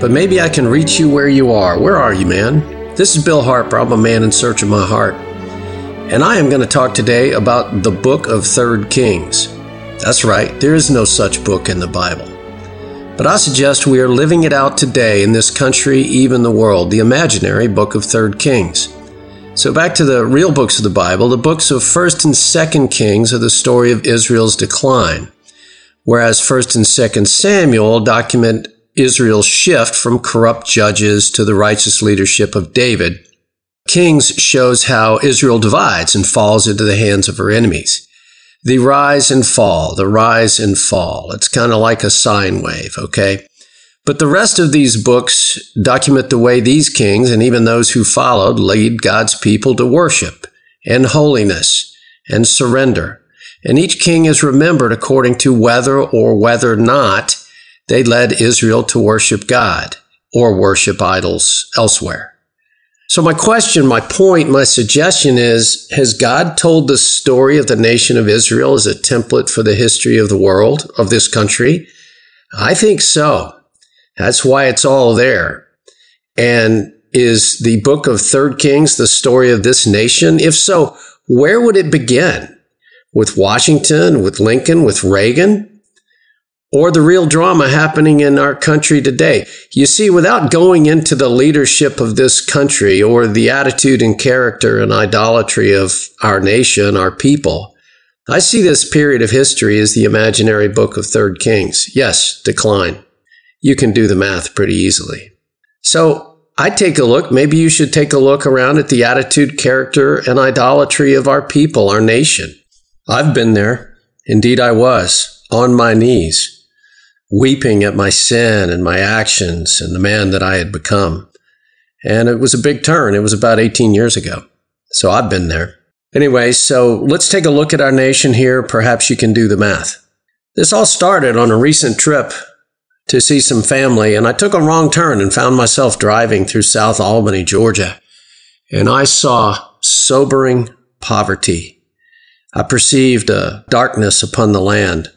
but maybe I can reach you where you are. Where are you, man? This is Bill Harper. I'm a man in search of my heart. And I am going to talk today about the book of Third Kings. That's right, there is no such book in the Bible. But I suggest we are living it out today in this country, even the world, the imaginary book of Third Kings. So back to the real books of the Bible, the books of 1st and 2nd Kings are the story of Israel's decline, whereas 1st and 2nd Samuel document Israel's shift from corrupt judges to the righteous leadership of David. Kings shows how Israel divides and falls into the hands of her enemies. The rise and fall, the rise and fall. It's kind of like a sine wave, okay? But the rest of these books document the way these kings and even those who followed lead God's people to worship and holiness and surrender. And each king is remembered according to whether or whether not they led Israel to worship God or worship idols elsewhere. So, my question, my point, my suggestion is Has God told the story of the nation of Israel as a template for the history of the world, of this country? I think so. That's why it's all there. And is the book of Third Kings the story of this nation? If so, where would it begin? With Washington, with Lincoln, with Reagan? Or the real drama happening in our country today. You see, without going into the leadership of this country or the attitude and character and idolatry of our nation, our people, I see this period of history as the imaginary book of Third Kings. Yes, decline. You can do the math pretty easily. So I take a look. Maybe you should take a look around at the attitude, character, and idolatry of our people, our nation. I've been there. Indeed, I was on my knees weeping at my sin and my actions and the man that I had become. And it was a big turn. It was about 18 years ago. So I've been there. Anyway, so let's take a look at our nation here. Perhaps you can do the math. This all started on a recent trip to see some family, and I took a wrong turn and found myself driving through South Albany, Georgia. And I saw sobering poverty. I perceived a darkness upon the land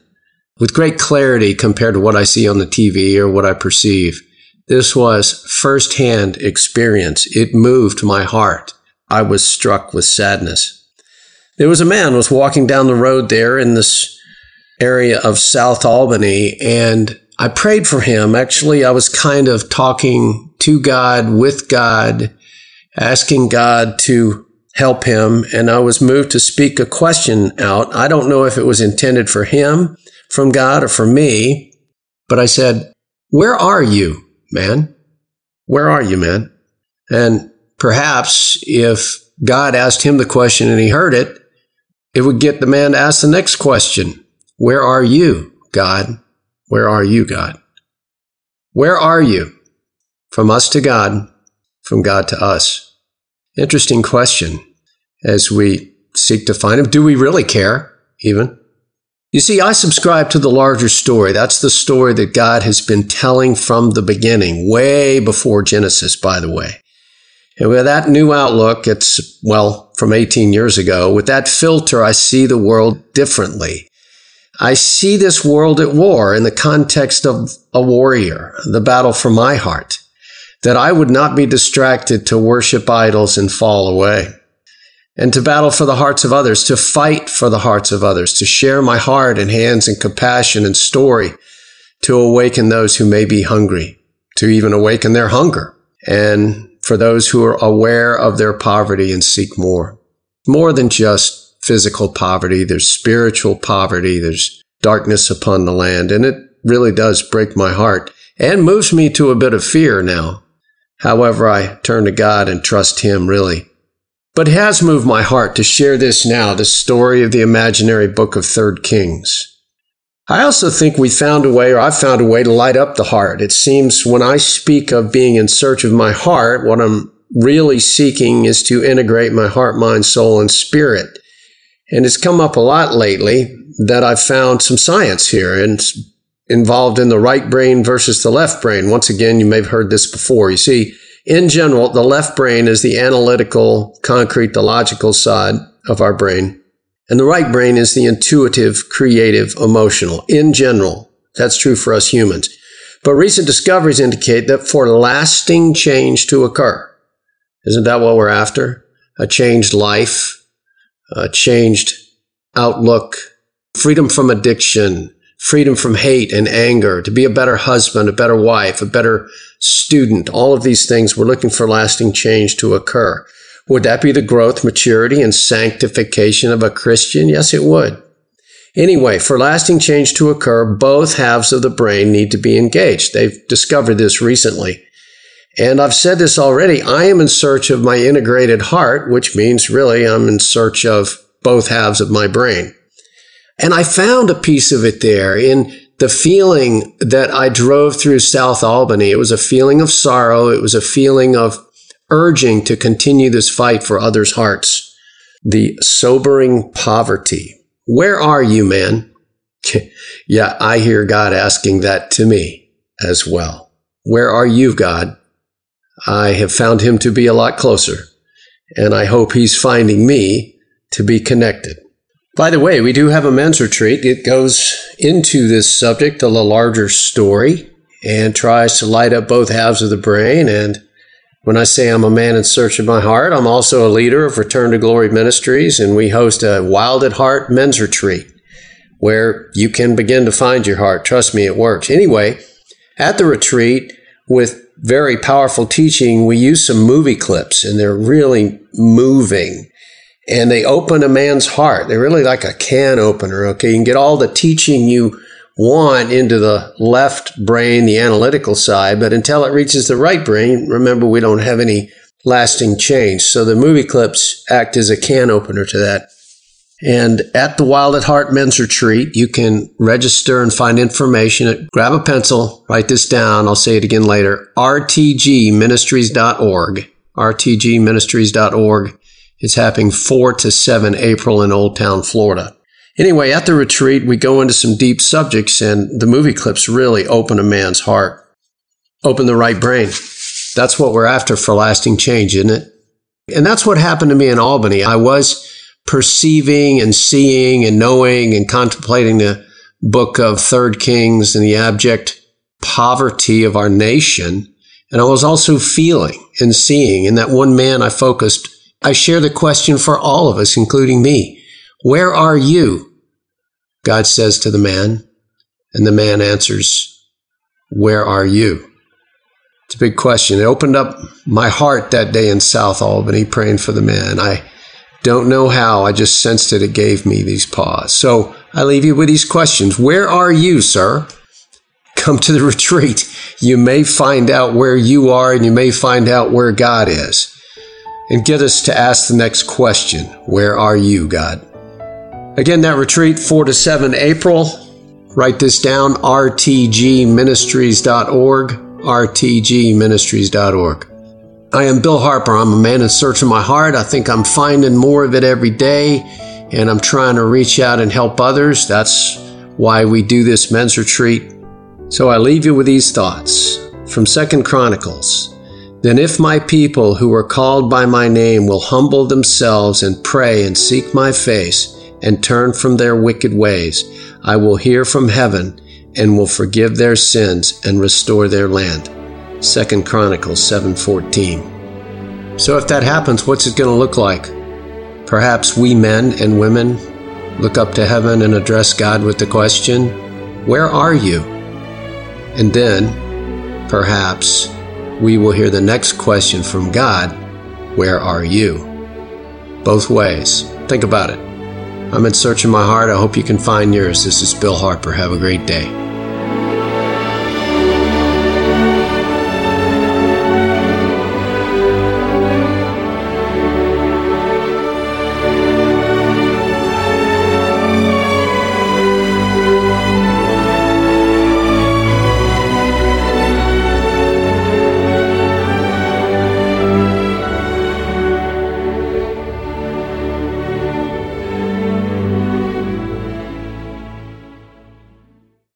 with great clarity compared to what I see on the TV or what I perceive. This was firsthand experience. It moved my heart. I was struck with sadness. There was a man was walking down the road there in this area of South Albany and I prayed for him. Actually, I was kind of talking to God, with God, asking God to help him. And I was moved to speak a question out. I don't know if it was intended for him from God or from me, but I said, Where are you, man? Where are you, man? And perhaps if God asked him the question and he heard it, it would get the man to ask the next question Where are you, God? Where are you, God? Where are you? From us to God, from God to us. Interesting question as we seek to find him. Do we really care, even? You see, I subscribe to the larger story. That's the story that God has been telling from the beginning, way before Genesis, by the way. And with that new outlook, it's, well, from 18 years ago, with that filter, I see the world differently. I see this world at war in the context of a warrior, the battle for my heart, that I would not be distracted to worship idols and fall away and to battle for the hearts of others, to fight for the hearts of others, to share my heart and hands and compassion and story, to awaken those who may be hungry, to even awaken their hunger, and for those who are aware of their poverty and seek more. More than just physical poverty, there's spiritual poverty, there's darkness upon the land, and it really does break my heart and moves me to a bit of fear now. However, I turn to God and trust Him really but it has moved my heart to share this now, the story of the imaginary book of Third Kings. I also think we found a way, or I've found a way to light up the heart. It seems when I speak of being in search of my heart, what I'm really seeking is to integrate my heart, mind, soul, and spirit. And it's come up a lot lately that I've found some science here and involved in the right brain versus the left brain. Once again, you may have heard this before. You see, in general, the left brain is the analytical, concrete, the logical side of our brain. And the right brain is the intuitive, creative, emotional. In general, that's true for us humans. But recent discoveries indicate that for lasting change to occur, isn't that what we're after? A changed life, a changed outlook, freedom from addiction, freedom from hate and anger, to be a better husband, a better wife, a better student. All of these things, we're looking for lasting change to occur. Would that be the growth, maturity, and sanctification of a Christian? Yes, it would. Anyway, for lasting change to occur, both halves of the brain need to be engaged. They've discovered this recently. And I've said this already. I am in search of my integrated heart, which means really I'm in search of both halves of my brain. And I found a piece of it there in the feeling that I drove through South Albany. It was a feeling of sorrow. It was a feeling of urging to continue this fight for others' hearts. The sobering poverty. Where are you, man? yeah, I hear God asking that to me as well. Where are you, God? I have found him to be a lot closer, and I hope he's finding me to be connected. By the way, we do have a men's retreat. It goes into this subject, a larger story, and tries to light up both halves of the brain. And when I say I'm a man in search of my heart, I'm also a leader of Return to Glory Ministries, and we host a Wild at Heart men's retreat where you can begin to find your heart. Trust me, it works. Anyway, at the retreat, with very powerful teaching, we use some movie clips, and they're really moving and they open a man's heart. They're really like a can opener. Okay. You can get all the teaching you want into the left brain, the analytical side, but until it reaches the right brain, remember, we don't have any lasting change. So the movie clips act as a can opener to that. And at the Wild at Heart Men's Retreat, you can register and find information. Grab a pencil, write this down. I'll say it again later. rtgministries.org. rtgministries.org. It's happening 4 to 7 April in Old Town, Florida. Anyway, at the retreat, we go into some deep subjects, and the movie clips really open a man's heart, open the right brain. That's what we're after for lasting change, isn't it? And that's what happened to me in Albany. I was perceiving and seeing and knowing and contemplating the book of Third Kings and the abject poverty of our nation. And I was also feeling and seeing. And that one man I focused I share the question for all of us, including me. Where are you? God says to the man, and the man answers, Where are you? It's a big question. It opened up my heart that day in South Albany praying for the man. I don't know how, I just sensed it. It gave me these pause. So I leave you with these questions. Where are you, sir? Come to the retreat. You may find out where you are and you may find out where God is and get us to ask the next question Where are you, God? Again, that retreat, 4 to 7 April. Write this down rtgministries.org. rtgministries.org. I am Bill Harper. I'm a man in search of my heart. I think I'm finding more of it every day, and I'm trying to reach out and help others. That's why we do this men's retreat. So I leave you with these thoughts from Second Chronicles then, if my people who are called by my name will humble themselves and pray and seek my face and turn from their wicked ways, I will hear from heaven and will forgive their sins and restore their land. 2 Chronicles 7:14. So if that happens, what's it going to look like? Perhaps we men and women look up to heaven and address God with the question, "Where are you?" And then, perhaps we will hear the next question from God Where are you? Both ways. Think about it. I'm in search of my heart. I hope you can find yours. This is Bill Harper. Have a great day.